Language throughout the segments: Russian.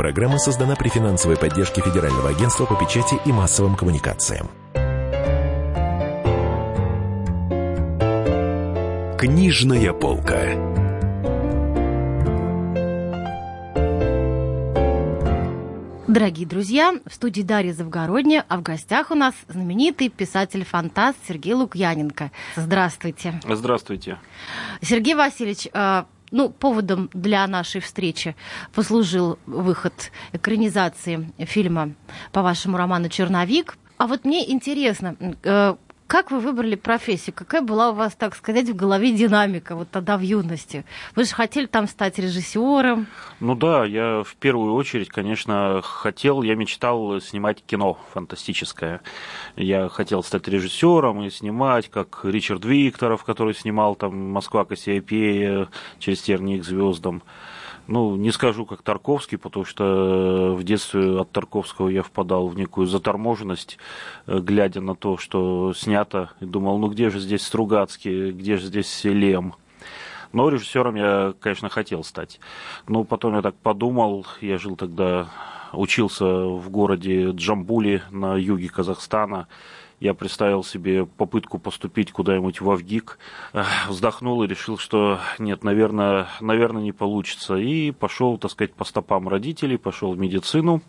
Программа создана при финансовой поддержке Федерального агентства по печати и массовым коммуникациям. Книжная полка. Дорогие друзья, в студии Дарья Завгородня, а в гостях у нас знаменитый писатель-фантаст Сергей Лукьяненко. Здравствуйте. Здравствуйте. Сергей Васильевич, э, ну, поводом для нашей встречи послужил выход экранизации фильма по вашему роману «Черновик». А вот мне интересно, э, как вы выбрали профессию? Какая была у вас, так сказать, в голове динамика вот тогда в юности? Вы же хотели там стать режиссером? Ну да, я в первую очередь, конечно, хотел, я мечтал снимать кино фантастическое. Я хотел стать режиссером и снимать, как Ричард Викторов, который снимал там «Москва Кассиопея» через тернии к звездам ну, не скажу как Тарковский, потому что в детстве от Тарковского я впадал в некую заторможенность, э, глядя на то, что снято, и думал, ну где же здесь Стругацкий, где же здесь Лем. Но режиссером я, конечно, хотел стать. Но потом я так подумал, я жил тогда, учился в городе Джамбули на юге Казахстана, я представил себе попытку поступить куда-нибудь в Авгик, вздохнул и решил, что нет, наверное, наверное, не получится. И пошел, так сказать, по стопам родителей, пошел в медицину.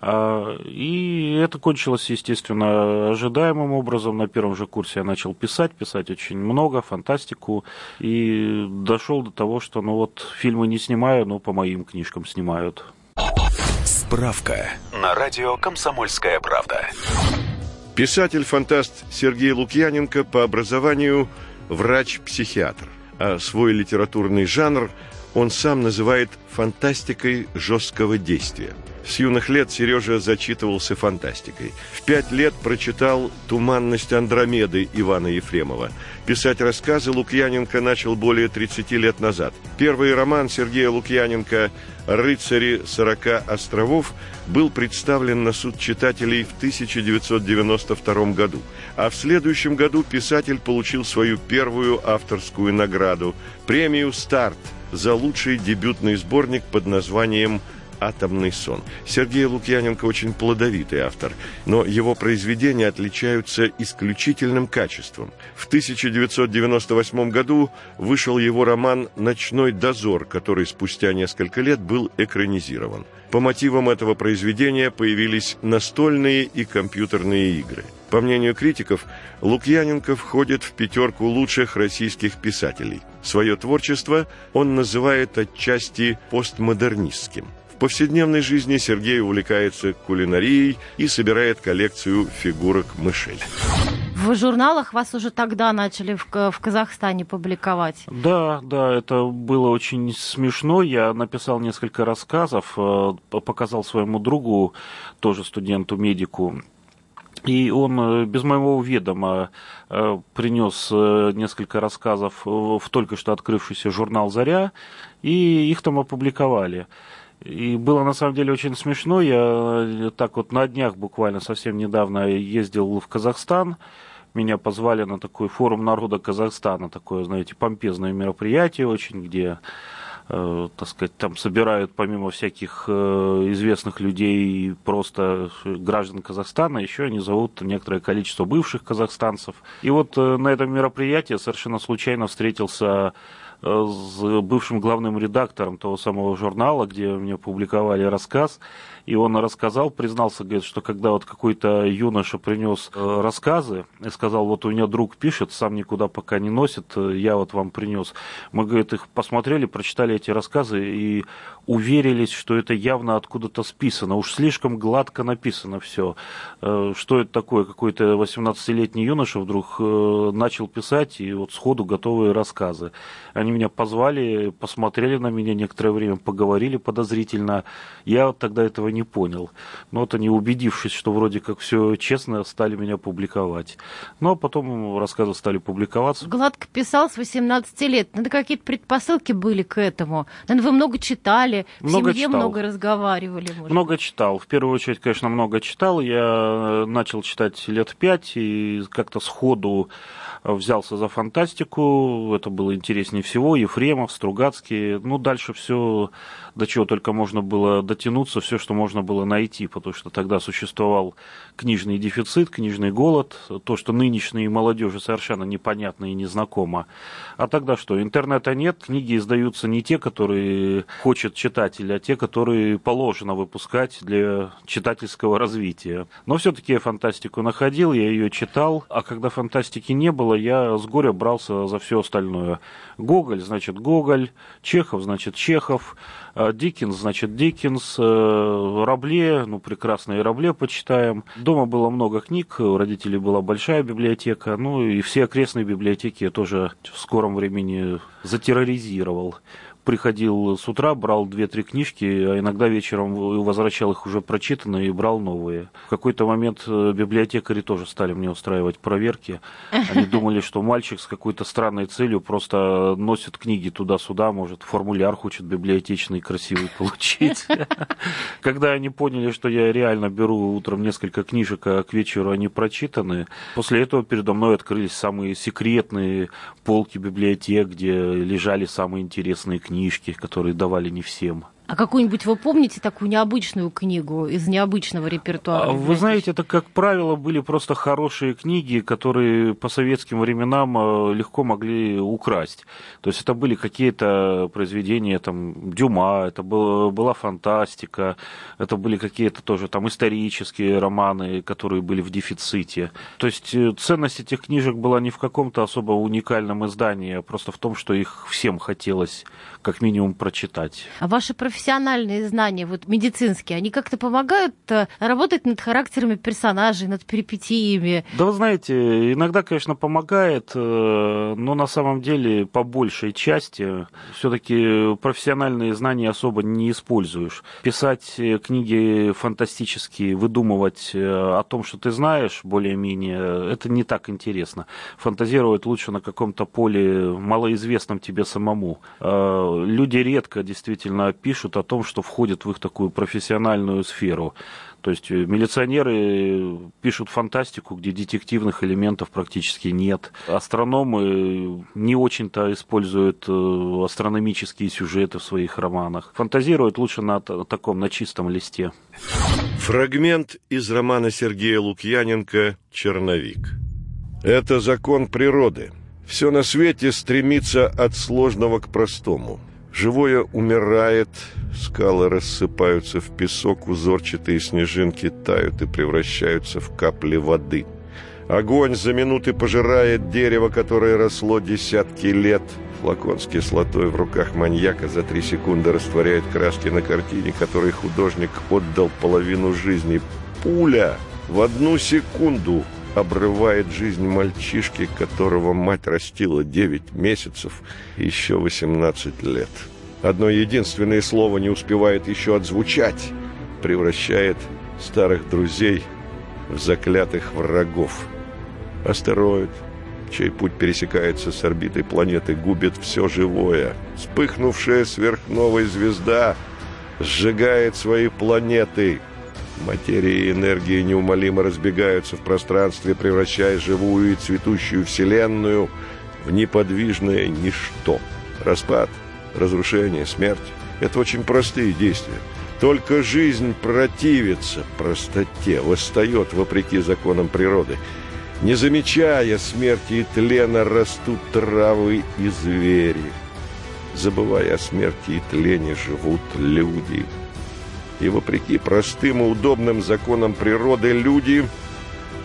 А, и это кончилось, естественно, ожидаемым образом. На первом же курсе я начал писать, писать очень много, фантастику. И дошел до того, что, ну вот, фильмы не снимаю, но по моим книжкам снимают. Справка на радио «Комсомольская правда». Писатель-фантаст Сергей Лукьяненко по образованию врач-психиатр, а свой литературный жанр он сам называет фантастикой жесткого действия. С юных лет Сережа зачитывался фантастикой. В пять лет прочитал «Туманность Андромеды» Ивана Ефремова. Писать рассказы Лукьяненко начал более 30 лет назад. Первый роман Сергея Лукьяненко «Рыцари 40 островов» был представлен на суд читателей в 1992 году, а в следующем году писатель получил свою первую авторскую награду – премию «Старт» за лучший дебютный сборник под названием «Атомный сон». Сергей Лукьяненко очень плодовитый автор, но его произведения отличаются исключительным качеством. В 1998 году вышел его роман «Ночной дозор», который спустя несколько лет был экранизирован. По мотивам этого произведения появились настольные и компьютерные игры. По мнению критиков, Лукьяненко входит в пятерку лучших российских писателей. Свое творчество он называет отчасти постмодернистским. В повседневной жизни Сергей увлекается кулинарией и собирает коллекцию фигурок мышей. В журналах вас уже тогда начали в, в Казахстане публиковать. Да, да, это было очень смешно. Я написал несколько рассказов, э, показал своему другу, тоже студенту-медику, и он э, без моего ведома э, принес несколько рассказов в только что открывшийся журнал «Заря», и их там опубликовали. И было на самом деле очень смешно. Я э, так вот на днях буквально совсем недавно ездил в Казахстан. Меня позвали на такой форум народа Казахстана, такое, знаете, помпезное мероприятие очень, где э, так сказать, там собирают помимо всяких э, известных людей просто граждан Казахстана, еще они зовут некоторое количество бывших казахстанцев. И вот э, на этом мероприятии совершенно случайно встретился с бывшим главным редактором того самого журнала, где мне публиковали рассказ, и он рассказал, признался, говорит, что когда вот какой-то юноша принес э, рассказы и сказал, вот у меня друг пишет, сам никуда пока не носит, э, я вот вам принес. Мы, говорит, их посмотрели, прочитали эти рассказы и уверились, что это явно откуда-то списано. Уж слишком гладко написано все. Э, что это такое? Какой-то 18-летний юноша вдруг начал писать, и вот сходу готовые рассказы. Они меня позвали, посмотрели на меня некоторое время, поговорили подозрительно. Я тогда этого не не понял. Но вот они, убедившись, что вроде как все честно, стали меня публиковать. Ну, а потом рассказы стали публиковаться. Гладко писал с 18 лет. Надо какие-то предпосылки были к этому. Наверное, вы много читали, много в семье читал. много разговаривали. Может много быть. читал. В первую очередь, конечно, много читал. Я начал читать лет пять и как-то сходу взялся за фантастику. Это было интереснее всего Ефремов, Стругацкий, ну, дальше все, до чего только можно было дотянуться, все, что можно было найти, потому что тогда существовал книжный дефицит, книжный голод, то, что нынешней молодежи совершенно непонятно и незнакомо. А тогда что, интернета нет, книги издаются не те, которые хочет читатель, а те, которые положено выпускать для читательского развития. Но все-таки я фантастику находил, я ее читал, а когда фантастики не было, я с горя брался за все остальное. Гоголь, значит, Гоголь, Чехов, значит, Чехов, а, Диккенс, значит, Диккенс, э, Рабле, ну, прекрасные Рабле почитаем. Дома было много книг, у родителей была большая библиотека, ну, и все окрестные библиотеки я тоже в скором времени затерроризировал приходил с утра, брал две-три книжки, а иногда вечером возвращал их уже прочитанные и брал новые. В какой-то момент э, библиотекари тоже стали мне устраивать проверки. Они думали, что мальчик с какой-то странной целью просто носит книги туда-сюда, может, формуляр хочет библиотечный красивый получить. Когда они поняли, что я реально беру утром несколько книжек, а к вечеру они прочитаны, после этого передо мной открылись самые секретные полки библиотек, где лежали самые интересные книги книжки, которые давали не всем. А какую-нибудь вы помните такую необычную книгу из необычного репертуара? А вы знаете, это, как правило, были просто хорошие книги, которые по советским временам э, легко могли украсть. То есть это были какие-то произведения там, Дюма, это был, была фантастика, это были какие-то тоже там исторические романы, которые были в дефиците. То есть э, ценность этих книжек была не в каком-то особо уникальном издании, а просто в том, что их всем хотелось как минимум прочитать. А ваши профессиональные знания, вот медицинские, они как-то помогают э, работать над характерами персонажей, над перипетиями? Да вы знаете, иногда, конечно, помогает, э, но на самом деле по большей части все-таки профессиональные знания особо не используешь. Писать э, книги фантастические, выдумывать о том, что ты знаешь более-менее, это не так интересно. Фантазировать лучше на каком-то поле малоизвестном тебе самому люди редко действительно пишут о том, что входит в их такую профессиональную сферу. То есть э, милиционеры пишут фантастику, где детективных элементов практически нет. Астрономы не очень-то используют э, астрономические сюжеты в своих романах. Фантазируют лучше на таком, на чистом листе. Фрагмент из романа Сергея Лукьяненко «Черновик». Это закон природы. Все на свете стремится от сложного к простому. Живое умирает, скалы рассыпаются в песок, узорчатые снежинки тают и превращаются в капли воды. Огонь за минуты пожирает дерево, которое росло десятки лет. Флакон с кислотой в руках маньяка за три секунды растворяет краски на картине, которой художник отдал половину жизни. Пуля в одну секунду обрывает жизнь мальчишки, которого мать растила 9 месяцев еще 18 лет. Одно единственное слово не успевает еще отзвучать, превращает старых друзей в заклятых врагов. Астероид, чей путь пересекается с орбитой планеты, губит все живое. Вспыхнувшая сверхновая звезда сжигает свои планеты – Материя и энергия неумолимо разбегаются в пространстве, превращая живую и цветущую Вселенную в неподвижное ничто. Распад, разрушение, смерть — это очень простые действия. Только жизнь противится простоте, восстает вопреки законам природы. Не замечая смерти и тлена, растут травы и звери. Забывая о смерти и тлене, живут люди — и вопреки простым и удобным законам природы люди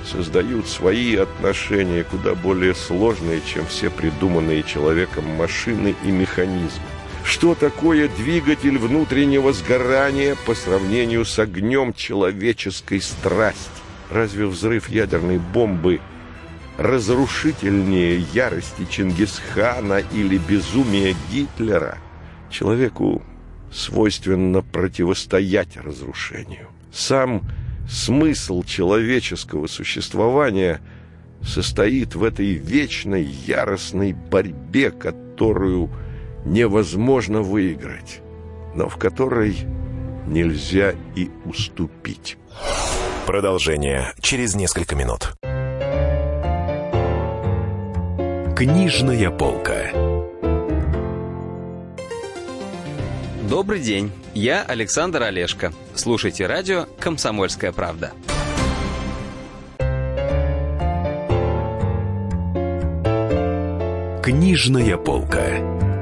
создают свои отношения куда более сложные, чем все придуманные человеком машины и механизмы. Что такое двигатель внутреннего сгорания по сравнению с огнем человеческой страсти? Разве взрыв ядерной бомбы разрушительнее ярости Чингисхана или безумия Гитлера? Человеку свойственно противостоять разрушению. Сам смысл человеческого существования состоит в этой вечной яростной борьбе, которую невозможно выиграть, но в которой нельзя и уступить. Продолжение через несколько минут. Книжная полка. Добрый день, я Александр Олешко. Слушайте радио «Комсомольская правда». Книжная полка.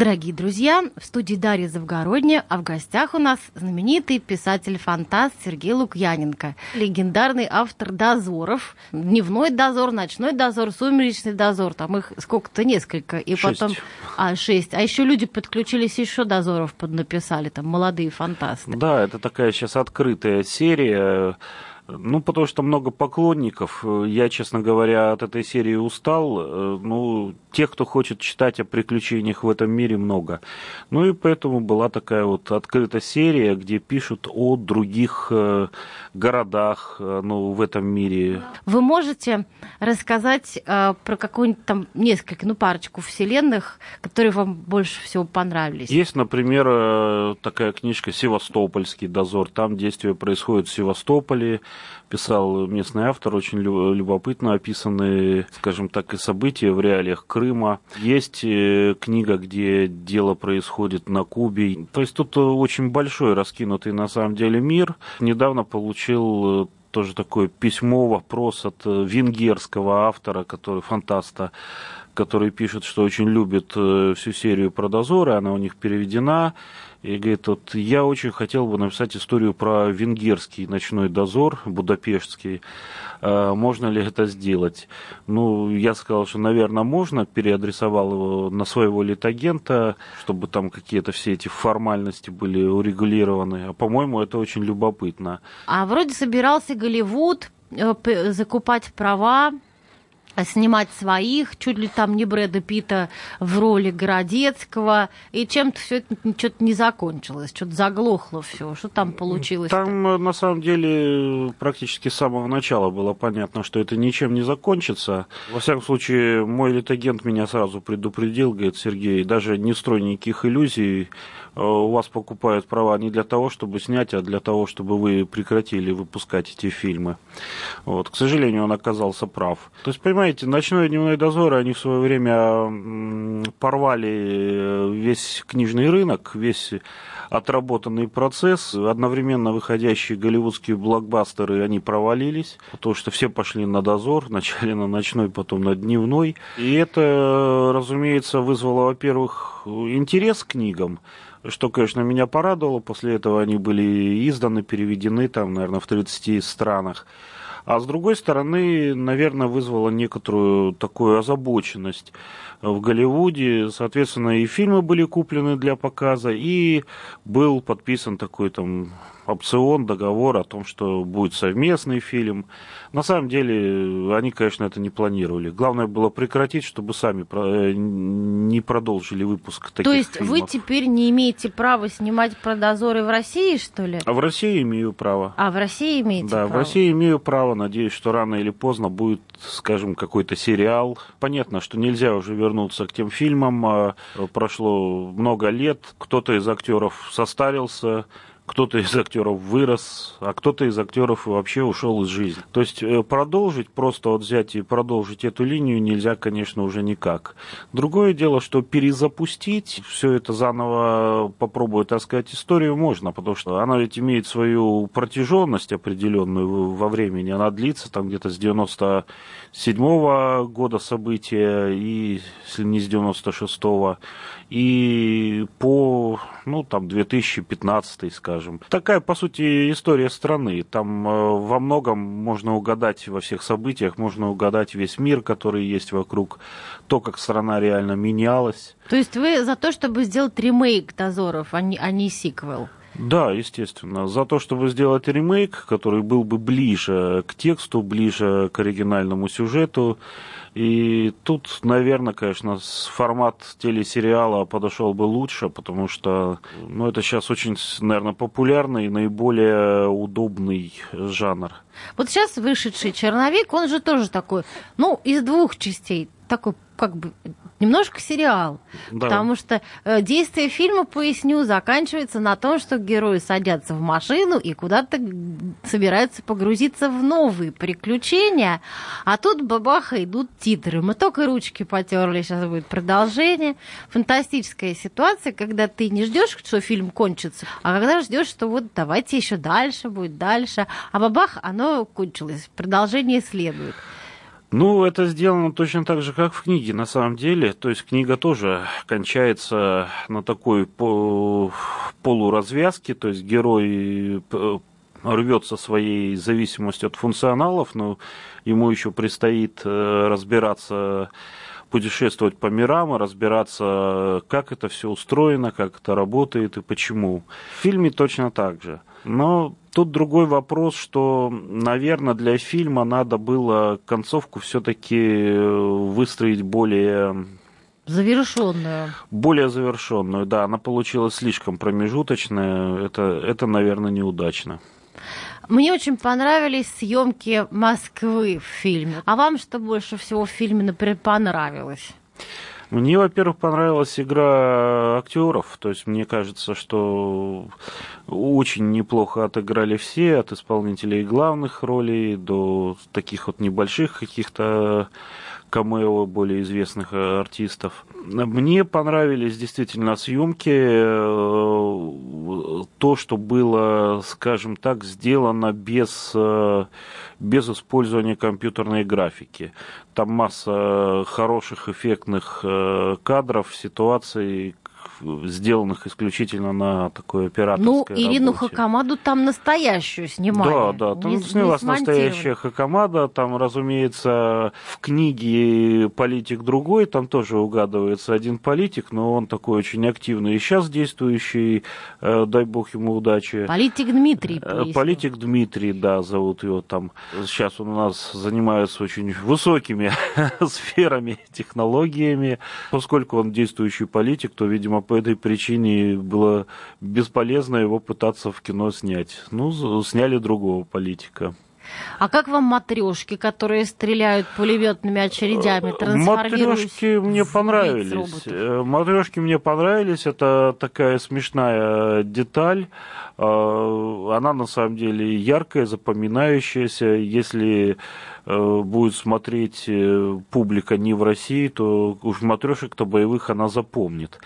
Дорогие друзья, в студии Дарья Завгородня, а в гостях у нас знаменитый писатель-фантаст Сергей Лукьяненко, легендарный автор «Дозоров», «Дневной дозор», «Ночной дозор», «Сумеречный дозор», там их сколько-то несколько, и Шесть. потом... А, шесть. А еще люди подключились, еще «Дозоров» поднаписали, там, молодые фантасты. Да, это такая сейчас открытая серия. Ну, потому что много поклонников. Я, честно говоря, от этой серии устал. Э, Ну, тех, кто хочет читать о приключениях в этом мире, много. Ну и поэтому была такая вот открытая серия, где пишут о других э, городах, э, ну, в этом мире. Вы можете рассказать э, про какую-нибудь там несколько, ну, парочку вселенных, которые вам больше всего понравились? Есть, например, э, такая книжка «Севастопольский дозор». Там действие происходит в Севастополе. Писал местный автор, очень лю- любопытно описаны, скажем так, и события в реалиях Крыма. Есть э, книга, где дело происходит на Кубе. То есть тут э, очень большой, раскинутый на самом деле мир. Недавно получил э, тоже такое письмо, вопрос от венгерского автора, который фантаста, который пишет, что очень любит э, всю серию про дозоры, она у них переведена. И говорит, вот я очень хотел бы написать историю про венгерский ночной дозор, будапештский. Э, Можно ли это сделать? Ну, я сказал, что, наверное, можно. Переадресовал его на своего литагента, чтобы там какие-то все эти формальности были урегулированы. А, по-моему, это очень любопытно. А вроде собирался Голливуд э, закупать права, снимать своих, чуть ли там не Брэда Питта в роли Городецкого, и чем-то все это что-то не закончилось, что-то заглохло все. Что там получилось? Там, э, на самом деле, практически с самого начала было понятно, что это ничем не закончится. Во всяком случае, мой литагент меня сразу предупредил, говорит, Сергей, даже не строй никаких иллюзий, э, у вас покупают права не для того, чтобы снять, а для того, чтобы вы прекратили выпускать эти фильмы. Вот. К сожалению, он оказался прав. То есть, понимаете, «Ночной и дневной дозор», они в свое время порвали э, весь книжный рынок, весь отработанный процесс. Одновременно выходящие голливудские блокбастеры, они провалились, потому что все пошли на дозор, вначале на ночной, потом на дневной. И это, разумеется, вызвало, во-первых, интерес к книгам, что, конечно, меня порадовало. После этого они были изданы, переведены, там, наверное, в 30 странах. А с другой стороны, наверное, вызвало некоторую такую озабоченность в Голливуде. Соответственно, и фильмы были куплены для показа, и был подписан такой там опцион, договор о том, что будет совместный фильм. На самом деле, они, конечно, это не планировали. Главное было прекратить, чтобы сами э, не продолжили выпуск таких То есть вы фильмов. теперь не имеете права снимать про дозоры в России, что ли? А в России имею право. А в России имеете Да, право? в России имею право. Надеюсь, что рано или поздно будет, скажем, какой-то сериал. Понятно, что нельзя уже вернуться к тем фильмам. а, Прошло много лет. Кто-то из актеров состарился, кто-то из актеров вырос, а кто-то из актеров вообще ушел из жизни. То есть э, продолжить, просто вот взять и продолжить эту линию нельзя, конечно, уже никак. Другое дело, что перезапустить все это заново попробовать рассказать историю можно, потому что она ведь имеет свою протяженность определенную во времени. Она длится там где-то с 97 года события и если не с 96 и по, ну, там, 2015, скажем. Такая, по сути, история страны. Там э, во многом можно угадать во всех событиях, можно угадать весь мир, который есть вокруг, то, как страна реально менялась. То есть вы за то, чтобы сделать ремейк дозоров, а не, а не сиквел? Да, естественно. За то, чтобы сделать ремейк, который был бы ближе к тексту, ближе к оригинальному сюжету. И тут, наверное, конечно, формат телесериала подошел бы лучше, потому что ну, это сейчас очень, наверное, популярный и наиболее удобный жанр. Вот сейчас вышедший черновик, он же тоже такой, ну, из двух частей, такой как бы немножко сериал. Да. Потому что э, действие фильма, поясню, заканчивается на том, что герои садятся в машину и куда-то собираются погрузиться в новые приключения. А тут бабаха идут титры. Мы только ручки потерли, сейчас будет продолжение. Фантастическая ситуация, когда ты не ждешь, что фильм кончится, а когда ждешь, что вот давайте еще дальше будет, дальше. А бабах, оно кончилось. Продолжение следует. Ну, это сделано точно так же, как в книге, на самом деле. То есть книга тоже кончается на такой полуразвязке, то есть герой э, рвется своей зависимостью от функционалов, но ему еще предстоит э, разбираться путешествовать по мирам и разбираться, как это все устроено, как это работает и почему. В фильме точно так же. Но тут другой вопрос, что, наверное, для фильма надо было концовку все-таки выстроить более Завершенную. Более завершенную, да. Она получилась слишком промежуточная. Это, это наверное, неудачно. Мне очень понравились съемки Москвы в фильме. А вам что больше всего в фильме, например, понравилось? Мне, во-первых, понравилась игра актеров. То есть мне кажется, что очень неплохо отыграли все, от исполнителей главных ролей до таких вот небольших каких-то камео более известных э, артистов. Мне понравились действительно съемки, э, то, что было, скажем так, сделано без, э, без использования компьютерной графики. Там масса хороших эффектных кадров, ситуаций, сделанных исключительно на такой операторской Ну, Ирину работе. Хакамаду там настоящую снимали. Да, да, там не, снялась не настоящая Хакамада, там, разумеется, в книге политик другой, там тоже угадывается один политик, но он такой очень активный и сейчас действующий, э, дай бог ему удачи. Политик Дмитрий. Э, поясню. Политик Дмитрий, да, зовут его там. Сейчас он у нас занимается очень высокими сферами, технологиями. Поскольку он действующий политик, то, видимо, по этой причине было бесполезно его пытаться в кино снять. Ну, сняли другого политика. А как вам матрешки, которые стреляют пулеметными очередями, трансформируясь Матрешки мне понравились. Э, Матрешки мне понравились. Это такая смешная деталь. Э, Она на самом деле яркая, запоминающаяся. Если э, будет смотреть э, публика не в России, то уж матрешек-то боевых она запомнит.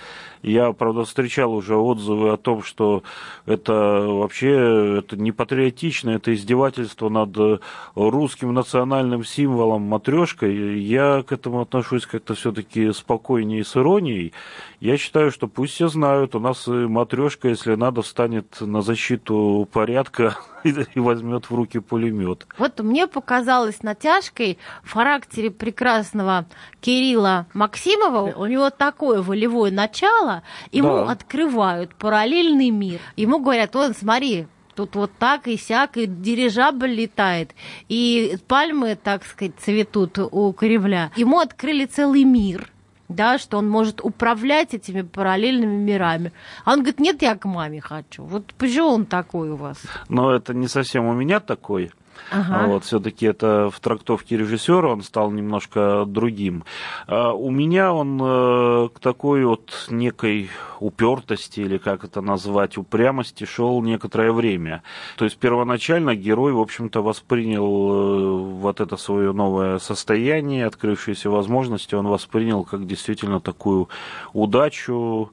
Я, правда, встречал уже отзывы о том, что это вообще это не патриотично, это издевательство над э, русским национальным символом матрешкой. Я к этому отношусь как-то все-таки спокойнее с иронией. Я считаю, что пусть все знают, у нас матрешка, если надо, встанет на защиту порядка и возьмет в руки пулемет. Вот мне показалось натяжкой в характере прекрасного Кирилла Максимова. У него такое волевое начало, ему Да. открывают параллельный мир. Ему говорят, вон, смотри, Тут вот так и сяк, и дирижабль летает, и пальмы, так сказать, цветут у Кремля. Ему открыли целый мир да, что он может управлять этими параллельными мирами. А он говорит, нет, я к маме хочу. Вот почему он такой у вас? Но это не совсем у меня такой. Ага. Вот, все-таки это в трактовке режиссера он стал немножко другим. А у меня он э, к такой вот некой упертости, или как это назвать, упрямости шел некоторое время. То есть первоначально герой, в общем-то, воспринял э, вот это свое новое состояние, открывшиеся возможности, он воспринял как действительно такую удачу,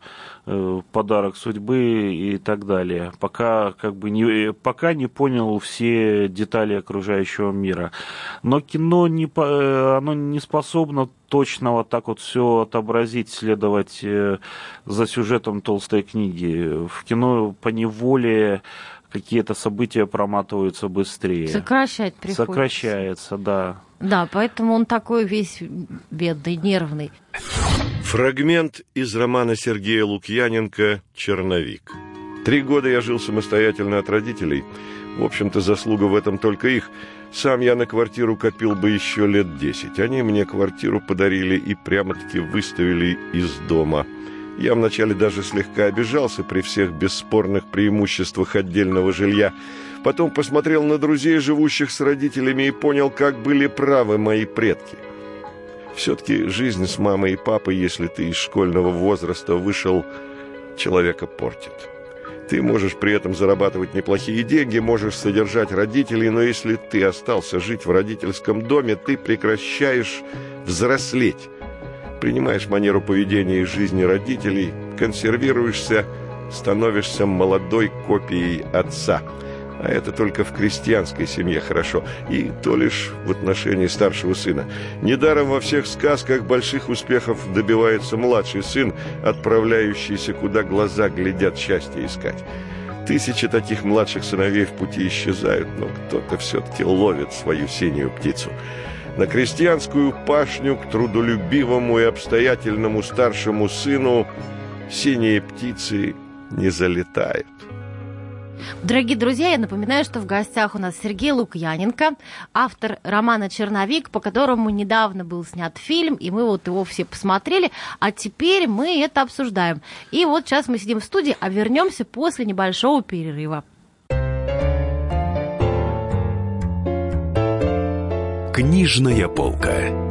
подарок судьбы и так далее. Пока как бы не, пока не понял все детали окружающего мира. Но кино не, по- э, оно не способно точно вот так вот все отобразить, следовать э, за сюжетом толстой книги. В кино по неволе какие-то события проматываются быстрее. Сокращать приходится. Сокращается, да. Да, поэтому он такой весь бедный, нервный. Фрагмент из романа Сергея Лукьяненко «Черновик». Три года я жил самостоятельно от родителей. В общем-то, заслуга в этом только их. Сам я на квартиру копил бы еще лет десять. Они мне квартиру подарили и прямо-таки выставили из дома. Я вначале даже слегка обижался при всех бесспорных преимуществах отдельного жилья. Потом посмотрел на друзей, живущих с родителями, и понял, как были правы мои предки. Все-таки жизнь с мамой и папой, если ты из школьного возраста вышел, человека портит. Ты можешь при этом зарабатывать неплохие деньги, можешь содержать родителей, но если ты остался жить в родительском доме, ты прекращаешь взрослеть. Принимаешь манеру поведения из жизни родителей, консервируешься, становишься молодой копией отца – а это только в крестьянской семье хорошо, и то лишь в отношении старшего сына. Недаром во всех сказках больших успехов добивается младший сын, отправляющийся, куда глаза глядят счастье искать. Тысячи таких младших сыновей в пути исчезают, но кто-то все-таки ловит свою синюю птицу. На крестьянскую пашню к трудолюбивому и обстоятельному старшему сыну синие птицы не залетают. Дорогие друзья, я напоминаю, что в гостях у нас Сергей Лукьяненко, автор романа «Черновик», по которому недавно был снят фильм, и мы вот его все посмотрели, а теперь мы это обсуждаем. И вот сейчас мы сидим в студии, а вернемся после небольшого перерыва. Книжная полка.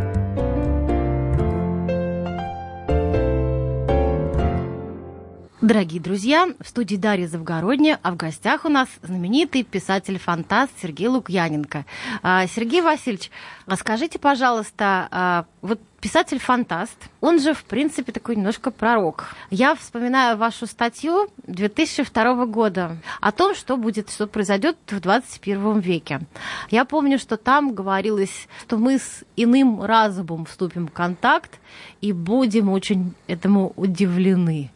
Дорогие друзья, в студии Дарья Завгородняя, а в гостях у нас знаменитый писатель-фантаст Сергей Лукьяненко. А, Сергей Васильевич, расскажите, пожалуйста, а, вот писатель-фантаст, он же, в принципе, такой немножко пророк. Я вспоминаю вашу статью 2002 года о том, что будет, что произойдет в 21 веке. Я помню, что там говорилось, что мы с иным разумом вступим в контакт и будем очень этому удивлены.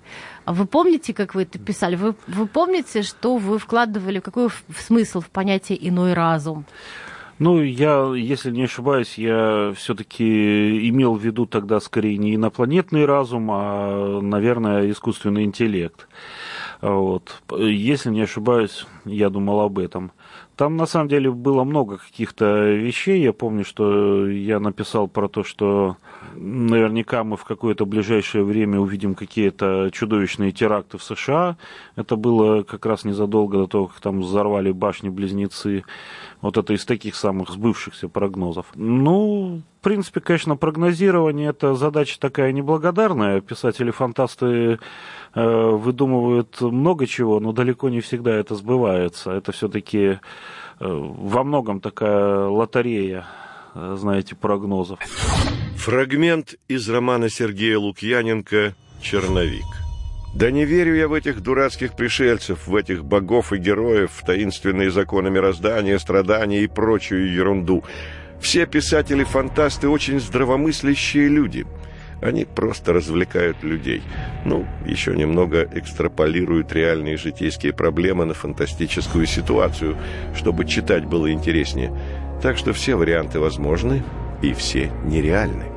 А вы помните, как вы это писали? Вы, вы помните, что вы вкладывали, какой смысл в понятие «иной разум»? Ну, я, если не ошибаюсь, я все-таки имел в виду тогда скорее не инопланетный разум, а, наверное, искусственный интеллект. Вот. Если не ошибаюсь, я думал об этом. Там на самом деле было много каких-то вещей. Я помню, что я написал про то, что наверняка мы в какое-то ближайшее время увидим какие-то чудовищные теракты в США. Это было как раз незадолго до того, как там взорвали башни-близнецы. Вот это из таких самых сбывшихся прогнозов. Ну, принципе, конечно, прогнозирование это задача такая неблагодарная. Писатели-фантасты э, выдумывают много чего, но далеко не всегда это сбывается. Это все-таки э, во многом такая лотерея, э, знаете, прогнозов. Фрагмент из романа Сергея Лукьяненко «Черновик». Да не верю я в этих дурацких пришельцев, в этих богов и героев, в таинственные законы мироздания, страдания и прочую ерунду. Все писатели-фантасты очень здравомыслящие люди. Они просто развлекают людей. Ну, еще немного экстраполируют реальные житейские проблемы на фантастическую ситуацию, чтобы читать было интереснее. Так что все варианты возможны и все нереальны.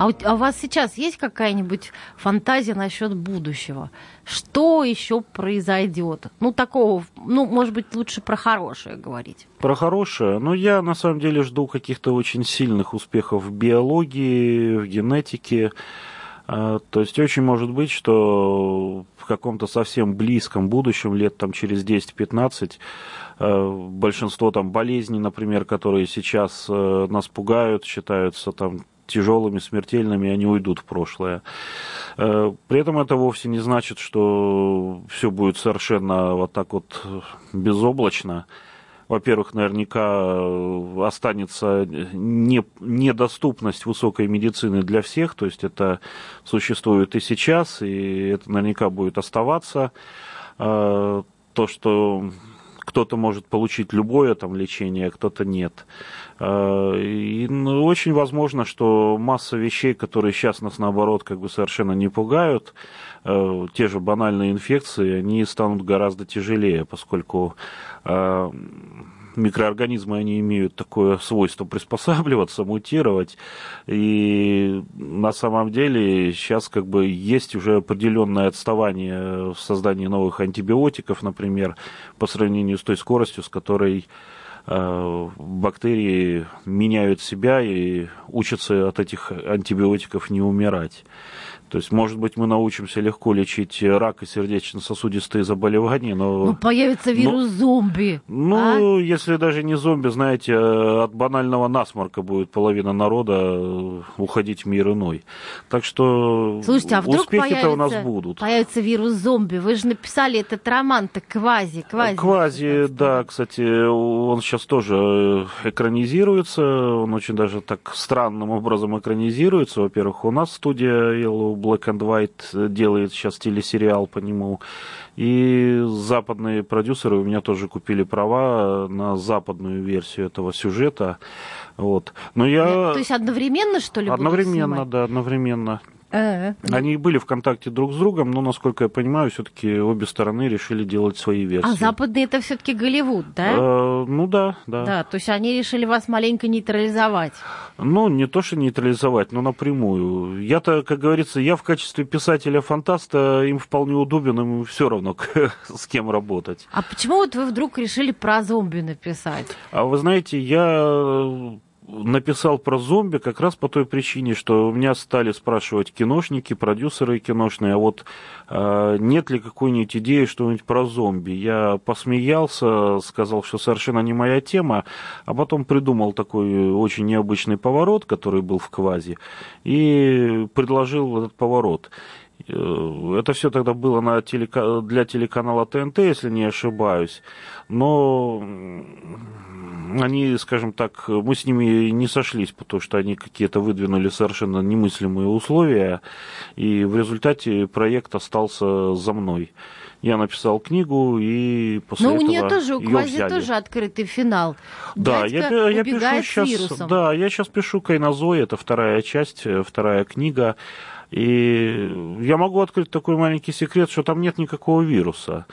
А у, а у вас сейчас есть какая-нибудь фантазия насчет будущего? Что еще произойдет? Ну, такого, ну, может быть, лучше про хорошее говорить. Про хорошее? Ну, я на самом деле жду каких-то очень сильных успехов в биологии, в генетике. А, то есть очень может быть, что в каком-то совсем близком будущем, лет там через 10-15, а, большинство там болезней, например, которые сейчас э, нас пугают, считаются там тяжелыми, смертельными, они уйдут в прошлое. Э, при этом это вовсе не значит, что все будет совершенно вот так вот безоблачно. Во-первых, наверняка э, останется не, недоступность высокой медицины для всех, то есть это существует и сейчас, и это наверняка будет оставаться. Э, то, что кто-то может получить любое там лечение, а кто-то нет. И очень возможно, что масса вещей, которые сейчас нас наоборот как бы совершенно не пугают, э, те же банальные инфекции, они станут гораздо тяжелее, поскольку э, микроорганизмы, они имеют такое свойство приспосабливаться, мутировать. И на самом деле сейчас как бы есть уже определенное отставание в создании новых антибиотиков, например, по сравнению с той скоростью, с которой бактерии меняют себя и учатся от этих антибиотиков не умирать. То есть, может быть, мы научимся легко лечить рак и сердечно-сосудистые заболевания, но... Ну, появится вирус но, зомби. Ну, а? если даже не зомби, знаете, от банального насморка будет половина народа э, уходить в мир иной. Так что Слушайте, а вдруг успехи-то у нас будут. Появится вирус зомби. Вы же написали этот роман-то «Квази». Квази, Квази да, кстати, он сейчас тоже экранизируется. Он очень даже так странным образом экранизируется. Во-первых, у нас студия Yellow Black and White делает сейчас телесериал по нему. И западные продюсеры у меня тоже купили права на западную версию этого сюжета. Вот. Но я... То есть одновременно, что ли, Одновременно, да, одновременно. Они были в контакте друг с другом, но, насколько я понимаю, все-таки обе стороны решили делать свои версии. А западные это все-таки Голливуд, да? Э, ну да, да. Да, то есть они решили вас маленько нейтрализовать. Ну, не то, что нейтрализовать, но напрямую. Я-то, как говорится, я в качестве писателя-фантаста им вполне удобен, им все равно, с кем работать. А почему вот вы вдруг решили про зомби написать? А вы знаете, я написал про зомби как раз по той причине, что у меня стали спрашивать киношники, продюсеры киношные, а вот э, нет ли какой-нибудь идеи что-нибудь про зомби. Я посмеялся, сказал, что совершенно не моя тема, а потом придумал такой очень необычный поворот, который был в квазе, и предложил этот поворот. Э, это все тогда было на телека... для телеканала ТНТ, если не ошибаюсь. Но они, скажем так, мы с ними не сошлись, потому что они какие-то выдвинули совершенно немыслимые условия, и в результате проект остался за мной. Я написал книгу, и после Но этого у нее тоже, у Квази взяли. тоже открытый финал. Да, я, я пишу сейчас, да, я сейчас пишу Кайнозой, это вторая часть, вторая книга. И я могу открыть такой маленький секрет, что там нет никакого вируса.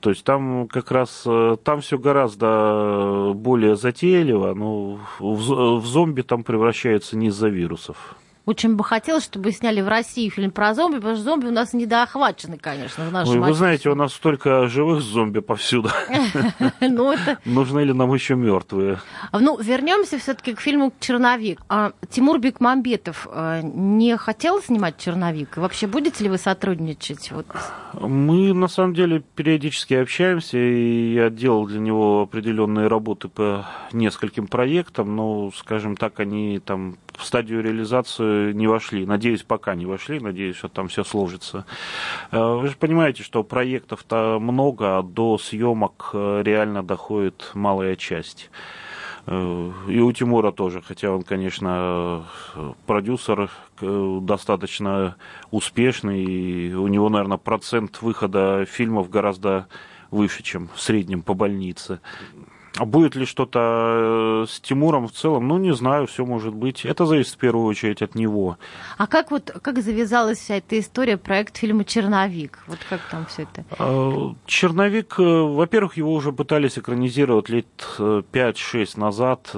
То есть там как раз, э, там все гораздо более затейливо, но в зомби там превращается не из-за вирусов. Очень бы хотелось, чтобы сняли в России фильм про зомби, потому что зомби у нас недоохвачены, конечно, в нашем Ой, Вы знаете, у нас столько живых зомби повсюду. Ну, Нужны ли нам еще мертвые? Ну, вернемся все-таки к фильму «Черновик». А Тимур Бекмамбетов э, не хотел снимать «Черновик»? Вообще будете ли вы сотрудничать? Мы, на самом деле, периодически общаемся, и я делал для него определенные работы по нескольким проектам, но, скажем так, они там в стадию реализации не вошли. Надеюсь, пока не вошли, надеюсь, что там все сложится. Э, вы же понимаете, что проектов-то много, а до съемок э, реально доходит малая часть. Э, и у Тимура тоже, хотя он, конечно, продюсер достаточно успешный, и у него, наверное, процент выхода фильмов гораздо выше, чем в среднем по больнице. А будет ли что-то э, с Тимуром в целом? Ну, не знаю, все может быть. Это зависит в первую очередь от него. А как вот как завязалась вся эта история, проект фильма «Черновик»? Вот как там все это? А, «Черновик», э, во-первых, его уже пытались экранизировать лет 5-6 э, назад,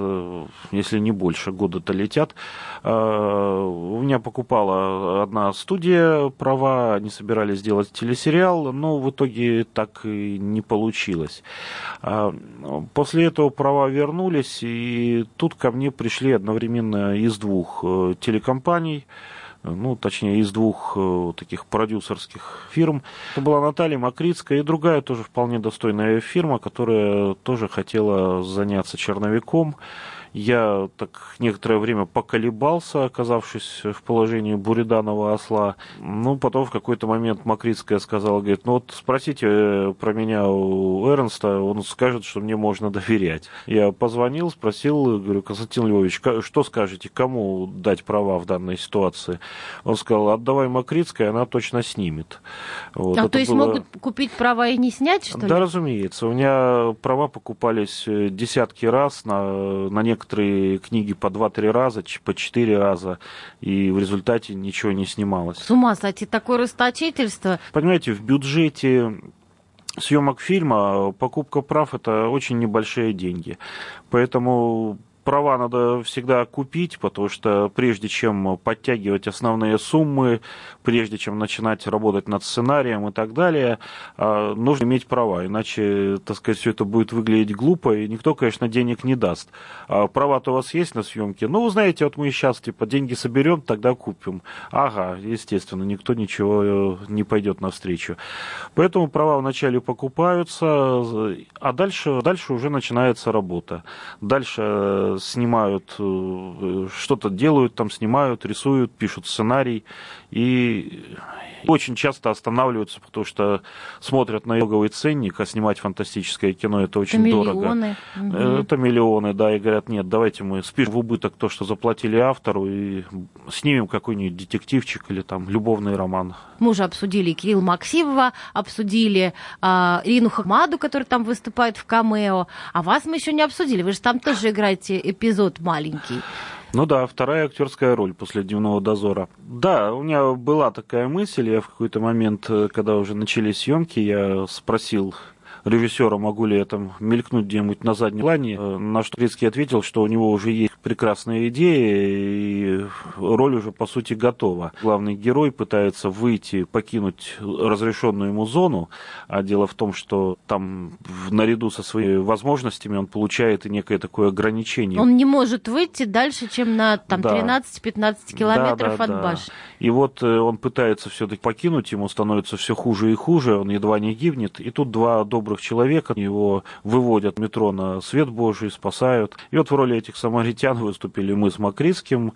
если не больше, года-то летят. А, у меня покупала одна студия права, они собирались сделать телесериал, но в итоге так и не получилось. А, После этого права вернулись, и тут ко мне пришли одновременно из двух э, телекомпаний, ну, точнее, из двух э, таких продюсерских фирм. Это была Наталья Макритская и другая тоже вполне достойная фирма, которая тоже хотела заняться черновиком. Я так некоторое время поколебался, оказавшись в положении буриданова осла. Ну, потом в какой-то момент Макритская сказала, говорит, ну вот спросите э, про меня у Эрнста, он скажет, что мне можно доверять. Я позвонил, спросил, говорю, Константин Львович, что скажете, кому дать права в данной ситуации? Он сказал, отдавай Макритской, она точно снимет. Вот, а то есть было... могут купить права и не снять, что ли? Да, разумеется. У меня права покупались э, десятки раз на, на некоторые некоторые книги по 2-3 раза, по 4 раза, и в результате ничего не снималось. С ума сойти, такое расточительство. Понимаете, в бюджете съемок фильма покупка прав это очень небольшие деньги. Поэтому права надо всегда купить, потому что прежде чем подтягивать основные суммы, прежде чем начинать работать над сценарием и так далее, а, нужно иметь права, иначе, так сказать, все это будет выглядеть глупо, и никто, конечно, денег не даст. А права-то у вас есть на съемке? Ну, знаете, вот мы сейчас, типа, деньги соберем, тогда купим. Ага, естественно, никто ничего э, не пойдет навстречу. Поэтому права вначале покупаются, а дальше, дальше уже начинается работа. Дальше снимают, э, что-то делают там, снимают, рисуют, пишут сценарий. И очень часто останавливаются, потому что смотрят на итоговый ценник, а снимать фантастическое кино это очень это дорого. Миллионы. Это миллионы, да, и говорят, нет, давайте мы спишем в убыток то, что заплатили автору, и снимем какой-нибудь детективчик или там любовный роман. Мы уже обсудили Кирилла Максимова, обсудили э, Ирину Хахмаду, которая там выступает в камео. А вас мы еще не обсудили. Вы же там тоже играете эпизод маленький. Ну да, вторая актерская роль после дневного дозора. Да, у меня была такая мысль, я в какой-то момент, э, когда уже начались съемки, я спросил режиссера, могу ли я там мелькнуть где-нибудь на заднем плане, э, на что Крицкий ответил, что у него уже есть прекрасная идея, и роль уже, по сути, готова. Главный герой пытается выйти, покинуть разрешенную ему зону, а дело в том, что там наряду со своими возможностями он получает и некое такое ограничение. Он не может выйти дальше, чем на там, да. 13-15 километров да, да, от башни. И вот э, он пытается все-таки покинуть, ему становится все хуже и хуже, он едва не гибнет. И тут два добрых человека его выводят в метро на свет Божий, спасают. И вот в роли этих самаритян выступили мы с Макритским,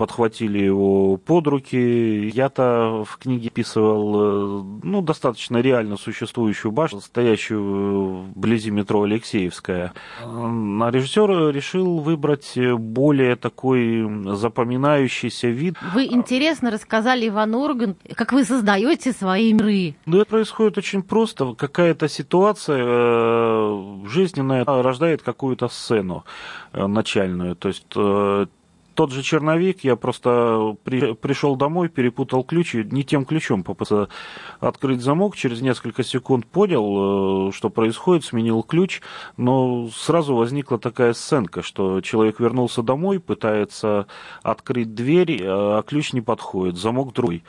подхватили его под руки. Я-то в книге писывал, э, ну, достаточно реально существующую башню, стоящую вблизи метро Алексеевская. А режиссер решил выбрать более такой запоминающийся вид. Вы интересно рассказали, Иван Урган, как вы создаете свои миры. Ну, это происходит очень просто. Какая-то ситуация э, жизненная рождает какую-то сцену э, начальную. То есть тот же черновик, я просто при, пришел домой, перепутал ключ и не тем ключом попытался открыть замок, через несколько секунд понял, э, что происходит, сменил ключ, но сразу возникла такая сценка, что человек вернулся домой, пытается открыть дверь, а ключ не подходит, замок другой.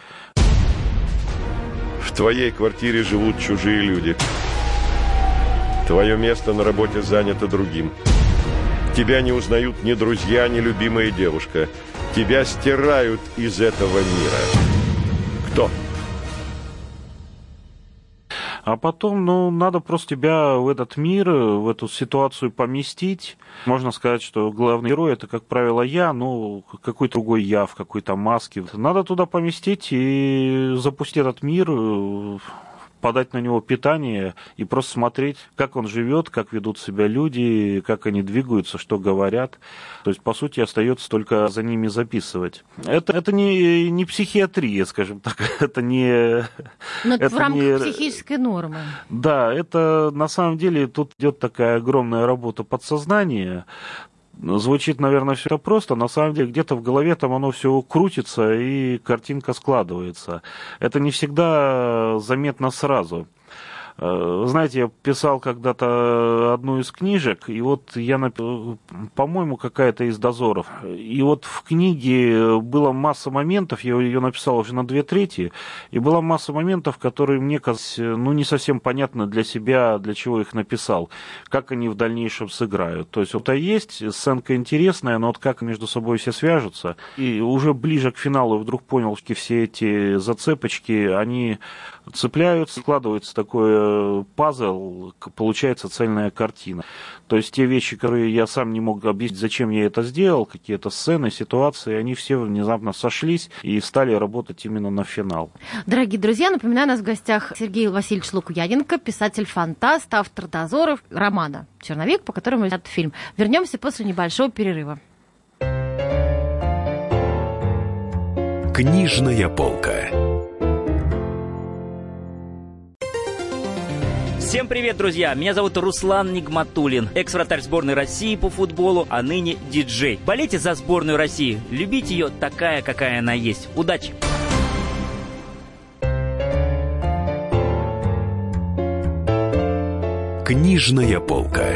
В твоей квартире живут чужие люди. Твое место на работе занято другим. Тебя не узнают ни друзья, ни любимая девушка. Тебя стирают из этого мира. Кто? А потом, ну, надо просто тебя в этот мир, в эту ситуацию поместить. Можно сказать, что главный герой это, как правило, я, ну, какой-то другой я в какой-то маске. Надо туда поместить и запустить этот мир подать на него питание и просто смотреть, как он живет, как ведут себя люди, как они двигаются, что говорят. То есть, по сути, остается только за ними записывать. Это, это не, не психиатрия, скажем так, это не... Но это в рамках не... психической нормы. Да, это на самом деле тут идет такая огромная работа подсознания, Звучит, наверное, все просто. На самом деле, где-то в голове там оно все крутится и картинка складывается. Это не всегда заметно сразу. Э, знаете, я писал когда-то одну из книжек, и вот я, по-моему, какая-то из дозоров. И вот в книге была масса моментов, я ее написал уже на две трети, и была масса моментов, которые мне казались, ну, не совсем понятны для себя, для чего их написал, как они в дальнейшем сыграют. То есть вот а есть сценка интересная, но вот как между собой все свяжутся. И уже ближе к финалу вдруг понял, что все эти зацепочки, они цепляются, складывается такой э, пазл, получается цельная картина. То есть те вещи, которые я сам не мог объяснить, зачем я это сделал, какие-то сцены, ситуации, они все внезапно сошлись и стали работать именно на финал. Дорогие друзья, напоминаю, у нас в гостях Сергей Васильевич Лукуяненко, писатель-фантаст, автор дозоров романа «Черновик», по которому снят фильм. Вернемся после небольшого перерыва. Книжная полка. Всем привет, друзья! Меня зовут Руслан Нигматулин, экс-вратарь сборной России по футболу, а ныне диджей. Болейте за сборную России, любите ее такая, какая она есть. Удачи! Книжная полка.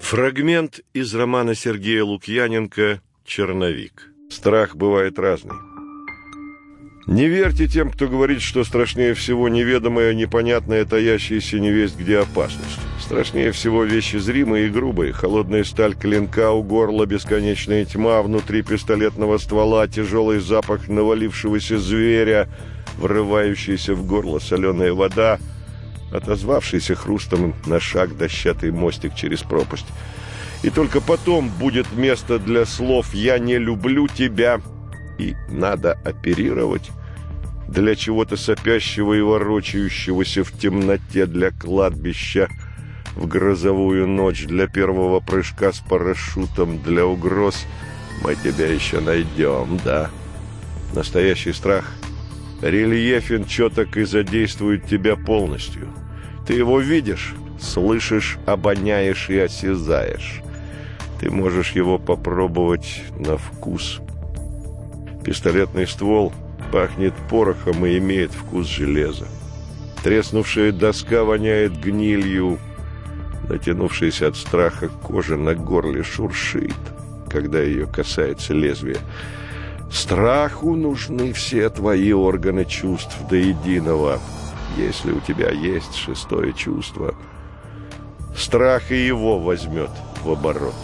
Фрагмент из романа Сергея Лукьяненко «Черновик». Страх бывает разный. Не верьте тем, кто говорит, что страшнее всего неведомое, непонятное, таящееся невесть где опасность. Страшнее всего вещи зримые и грубые. Холодная сталь клинка у горла, бесконечная тьма, внутри пистолетного ствола, тяжелый запах навалившегося зверя, врывающаяся в горло соленая вода, отозвавшийся хрустом на шаг дощатый мостик через пропасть. И только потом будет место для слов «я не люблю тебя» и «надо оперировать» для чего-то сопящего и ворочающегося в темноте для кладбища, в грозовую ночь, для первого прыжка с парашютом, для угроз. Мы тебя еще найдем, да? Настоящий страх рельефен, четок и задействует тебя полностью. Ты его видишь, слышишь, обоняешь и осязаешь. Ты можешь его попробовать на вкус. Пистолетный ствол — Пахнет порохом и имеет вкус железа. Треснувшая доска воняет гнилью. Натянувшаяся от страха кожа на горле шуршит, когда ее касается лезвие. Страху нужны все твои органы чувств до единого, если у тебя есть шестое чувство. Страх и его возьмет в оборот.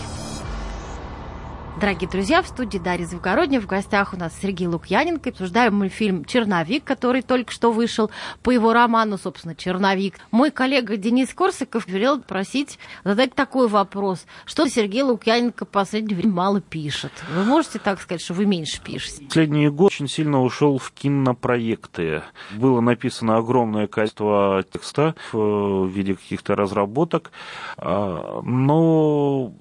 Дорогие друзья, в студии Дарья Завгородня. В гостях у нас Сергей Лукьяненко. Обсуждаем фильм «Черновик», который только что вышел по его роману, собственно, «Черновик». Мой коллега Денис Корсаков велел просить задать такой вопрос. Что Сергей Лукьяненко в последнее время мало пишет? Вы можете так сказать, что вы меньше пишете? Последний год очень сильно ушел в кинопроекты. Было написано огромное количество текста в виде каких-то разработок, а, но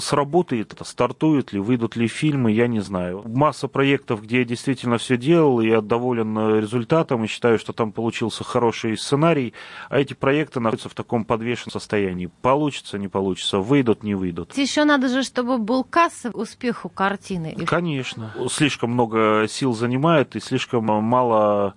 сработает это, стартует ли, выйдут ли фильмы, я не знаю. Масса проектов, где я действительно все делал, я доволен э, результатом, и считаю, что там получился хороший сценарий, а эти проекты находятся в таком подвешенном состоянии. Получится, не получится, выйдут, не выйдут. Еще надо же, чтобы был кассовый успех у картины. Конечно. Слишком много сил занимает, и слишком мало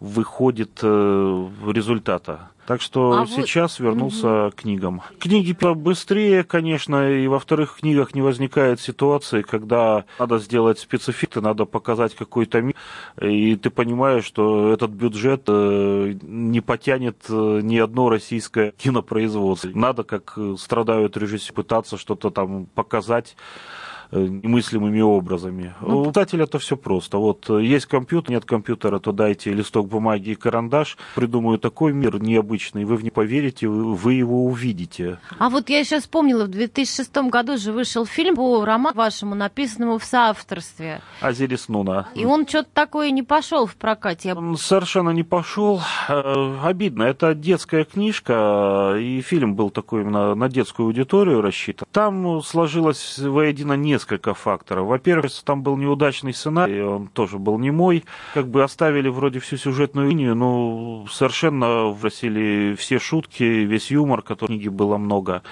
выходит э, результата. Так что а сейчас вы... вернулся угу. к книгам. Книги быстрее, конечно, и во вторых книгах не возникает ситуации, когда надо сделать спецэффекты, надо показать какой-то мир, и ты понимаешь, что этот бюджет э, не потянет э, ни одно российское кинопроизводство. Надо, как страдают режиссеры, пытаться что-то там показать немыслимыми образами. Ну, У читателя это все просто. Вот э, есть компьютер, нет компьютера, то дайте листок бумаги и карандаш. Придумаю такой мир необычный, вы в не поверите, вы его увидите. А вот я сейчас вспомнила, в 2006 году же вышел фильм по роману вашему, написанному в соавторстве. Азирис Нуна. И он что-то такое не пошел в прокате. Он совершенно не пошел. Э, обидно. Это детская книжка, и фильм был такой именно на детскую аудиторию рассчитан. Там сложилось воедино не несколько факторов. Во-первых, там был неудачный сценарий, он тоже был не мой. Как бы оставили вроде всю сюжетную линию, но совершенно вбросили все шутки, весь юмор, который в книге было много.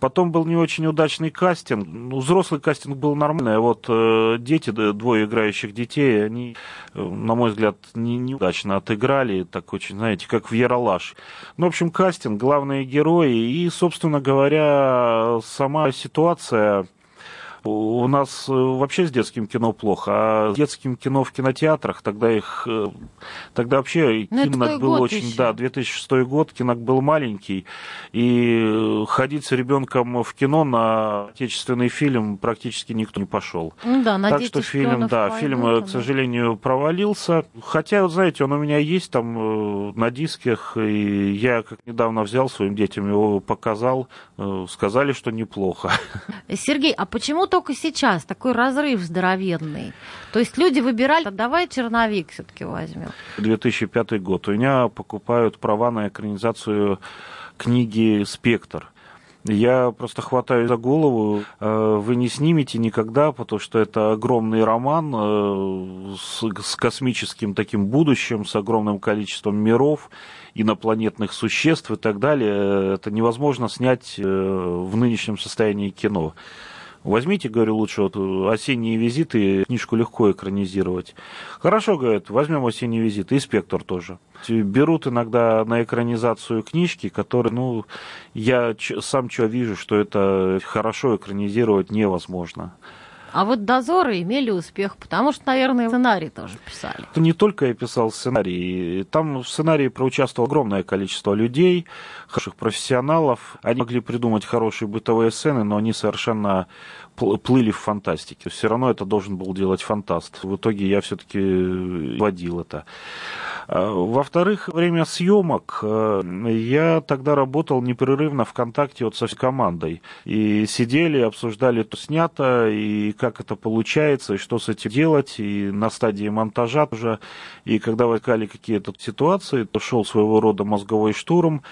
Потом был не очень удачный кастинг. Ну, взрослый кастинг был нормальный, а вот э, дети, двое играющих детей, они, э, на мой взгляд, не, неудачно отыграли, так очень, знаете, как в Яралаш. Ну, в общем, кастинг, главные герои и, собственно говоря, сама ситуация у нас э, вообще с детским кино плохо, а с детским кино в кинотеатрах, тогда их, э, тогда вообще Но ну, кинок был очень, еще. да, 2006 год, кинок был маленький, и ходить с ребенком в кино на отечественный фильм практически никто не пошел. Ну да, так что фильм, да, пойдут, фильм, э, к сожалению, провалился. Хотя, знаете, он у меня есть там на дисках, и я как недавно взял своим детям его показал, сказали, что неплохо. Сергей, а почему только сейчас такой разрыв здоровенный. То есть люди выбирали, давай черновик все-таки возьмем. 2005 год. У меня покупают права на экранизацию книги «Спектр». Я просто хватаю за голову. Э, вы не снимете никогда, потому что это огромный роман э, с, космическим таким будущим, с огромным количеством миров, инопланетных существ и так далее. Это невозможно снять э, в нынешнем состоянии кино. Возьмите, говорю, лучше вот осенние визиты, книжку легко экранизировать. Хорошо, говорят, возьмем осенние визиты, и спектр тоже. Берут иногда на экранизацию книжки, которые, ну, я сам что вижу, что это хорошо экранизировать невозможно. А вот дозоры имели успех, потому что, наверное, сценарий тоже писали. Не только я писал сценарий. Там в сценарии проучаствовало огромное количество людей, хороших профессионалов. Они могли придумать хорошие бытовые сцены, но они совершенно плыли в фантастике. Все равно это должен был делать фантаст. В итоге я все-таки водил это. А, во-вторых, время съемок э, я тогда работал непрерывно в контакте вот со командой. И сидели, обсуждали, что снято, и как это получается, и что с этим делать, и на стадии монтажа уже. И когда возникали какие-то ситуации, то шел своего рода мозговой штурм,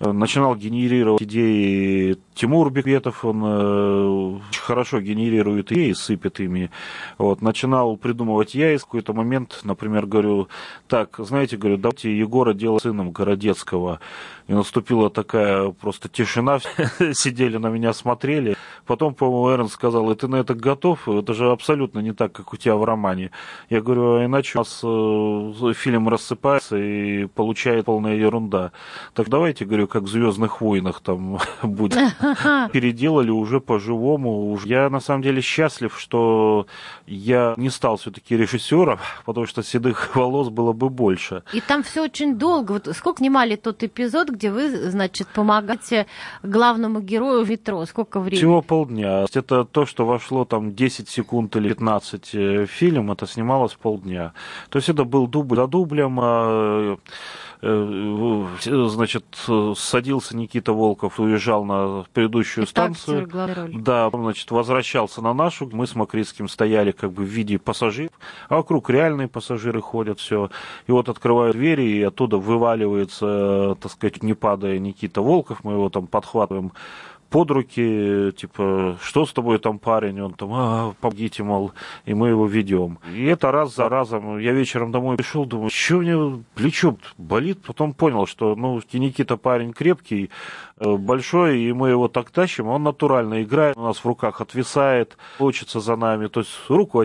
э, начинал генерировать идеи Тимур Бекветов, он э, хорошо генерирует идеи, сыпет ими. Вот, начинал придумывать я, и какой-то момент, например, говорю, так, знаете, говорю, давайте Егора делать сыном Городецкого. И наступила такая просто тишина, сидели на меня, смотрели. Потом, по-моему, Эрн сказал, и ты на это готов? Это же абсолютно не так, как у тебя в романе. Я говорю, а иначе у нас э, фильм рассыпается и получает полная ерунда. Так давайте, говорю, как в «Звездных войнах» там будет. Переделали уже по-живому. Я, на самом деле, счастлив, что я не стал все-таки режиссером, потому что седых волос было бы больше. И там все очень долго. Вот сколько снимали тот эпизод, где вы, значит, помогаете главному герою метро? Сколько времени? Всего полдня. Это то, что вошло там 10 секунд или 15 э, фильм, это снималось полдня. То есть это был дубль за дублем, а Э, значит, садился Никита Волков, уезжал на предыдущую И станцию. Да, значит, возвращался на нашу. Мы с Макритским стояли как бы в виде пассажиров, а вокруг реальные пассажиры ходят, все. И вот открывают двери, и оттуда вываливается, так сказать, не падая Никита Волков, мы его там подхватываем под руки, типа, что с тобой там парень, он там, а, помогите, мол, и мы его ведем. И это раз за разом. Я вечером домой пришел, думаю, что мне плечо болит, потом понял, что, ну, Никита парень крепкий, большой, и мы его так тащим, он натурально играет, у нас в руках отвисает, хочется за нами, то есть руку...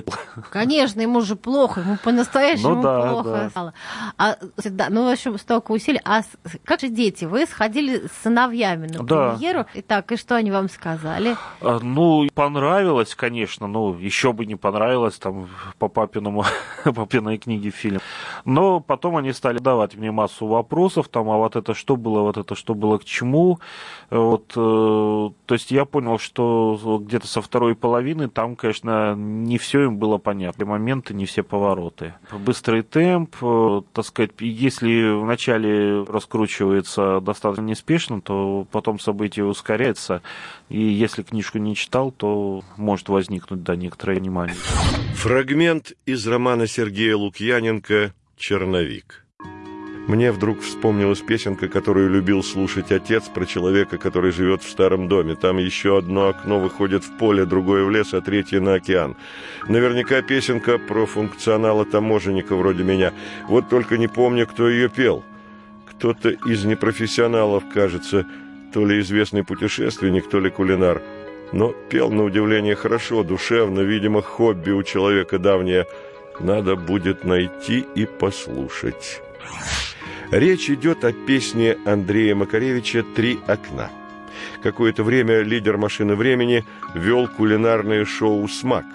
Конечно, ему же плохо, ему по-настоящему ну, да, плохо да. стало. А, да, ну, в общем, столько усилий. А как же дети? Вы сходили с сыновьями на да. премьеру, Итак, и что они вам сказали? А, ну, понравилось, конечно, ну, еще бы не понравилось, там, по папиному, папиной книге фильм. Но потом они стали давать мне массу вопросов, там, а вот это что было, вот это что было к чему, вот, э, то есть я понял, что где-то со второй половины там, конечно, не все им было понятно. Моменты, не все повороты. Быстрый темп, э, так сказать, если вначале раскручивается достаточно неспешно, то потом событие ускоряется. И если книжку не читал, то может возникнуть, да, некоторое внимание. Фрагмент из романа Сергея Лукьяненко «Черновик». Мне вдруг вспомнилась песенка, которую любил слушать отец про человека, который живет в старом доме. Там еще одно окно выходит в поле, другое в лес, а третье на океан. Наверняка песенка про функционала таможенника вроде меня. Вот только не помню, кто ее пел. Кто-то из непрофессионалов, кажется, то ли известный путешественник, то ли кулинар. Но пел, на удивление, хорошо, душевно, видимо, хобби у человека давнее. Надо будет найти и послушать». Речь идет о песне Андрея Макаревича «Три окна». Какое-то время лидер «Машины времени» вел кулинарное шоу «Смак».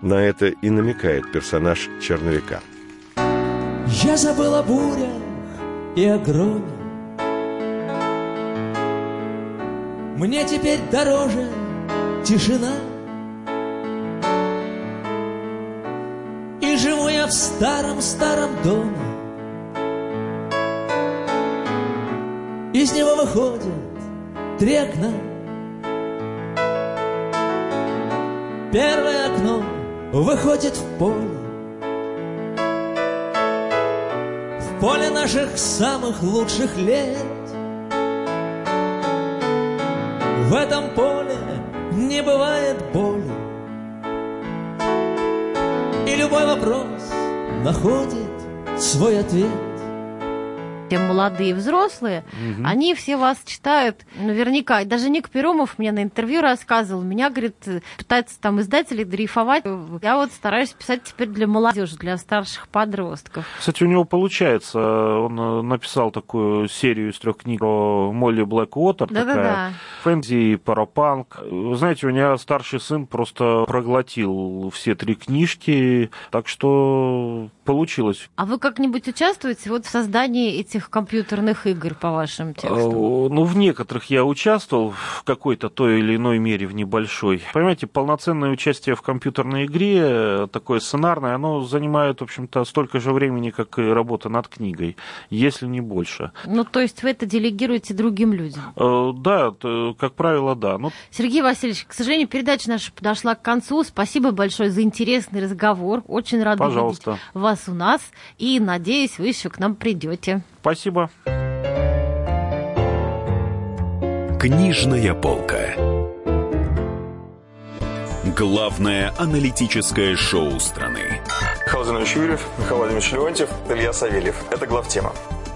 На это и намекает персонаж черновика. Я забыл о бурях и о громе Мне теперь дороже тишина И живу я в старом-старом доме Из него выходят три окна. Первое окно выходит в поле. В поле наших самых лучших лет. В этом поле не бывает боли. И любой вопрос находит свой ответ. Те молодые взрослые, угу. они все вас читают наверняка. Даже Ник Перумов мне на интервью рассказывал, меня, говорит, пытается там издатели дрейфовать. Я вот стараюсь писать теперь для молодежи, для старших подростков. Кстати, у него получается. Он э, написал такую серию из трех книг про Молли Блэквотер. Да, такая да, да. фэнтези, парапанк. Вы знаете, у меня старший сын просто проглотил все три книжки, так что получилось. А вы как-нибудь участвуете вот в создании этих компьютерных игр по вашим текстам? Э, ну, в некоторых я участвовал в какой-то той или иной мере, в небольшой. Понимаете, полноценное участие в компьютерной игре, такое сценарное, оно занимает, в общем-то, столько же времени, как и работа над книгой, если не больше. Ну, то есть вы это делегируете другим людям? Э, да, как правило, да. Ну... Сергей Васильевич, к сожалению, передача наша подошла к концу. Спасибо большое за интересный разговор. Очень рада Пожалуйста. видеть вас у нас. И надеюсь, вы еще к нам придете. Спасибо. Книжная полка. Главное аналитическое шоу страны. Михаил Юрьев, Михаил Владимирович Леонтьев, Илья Савельев. Это главтема.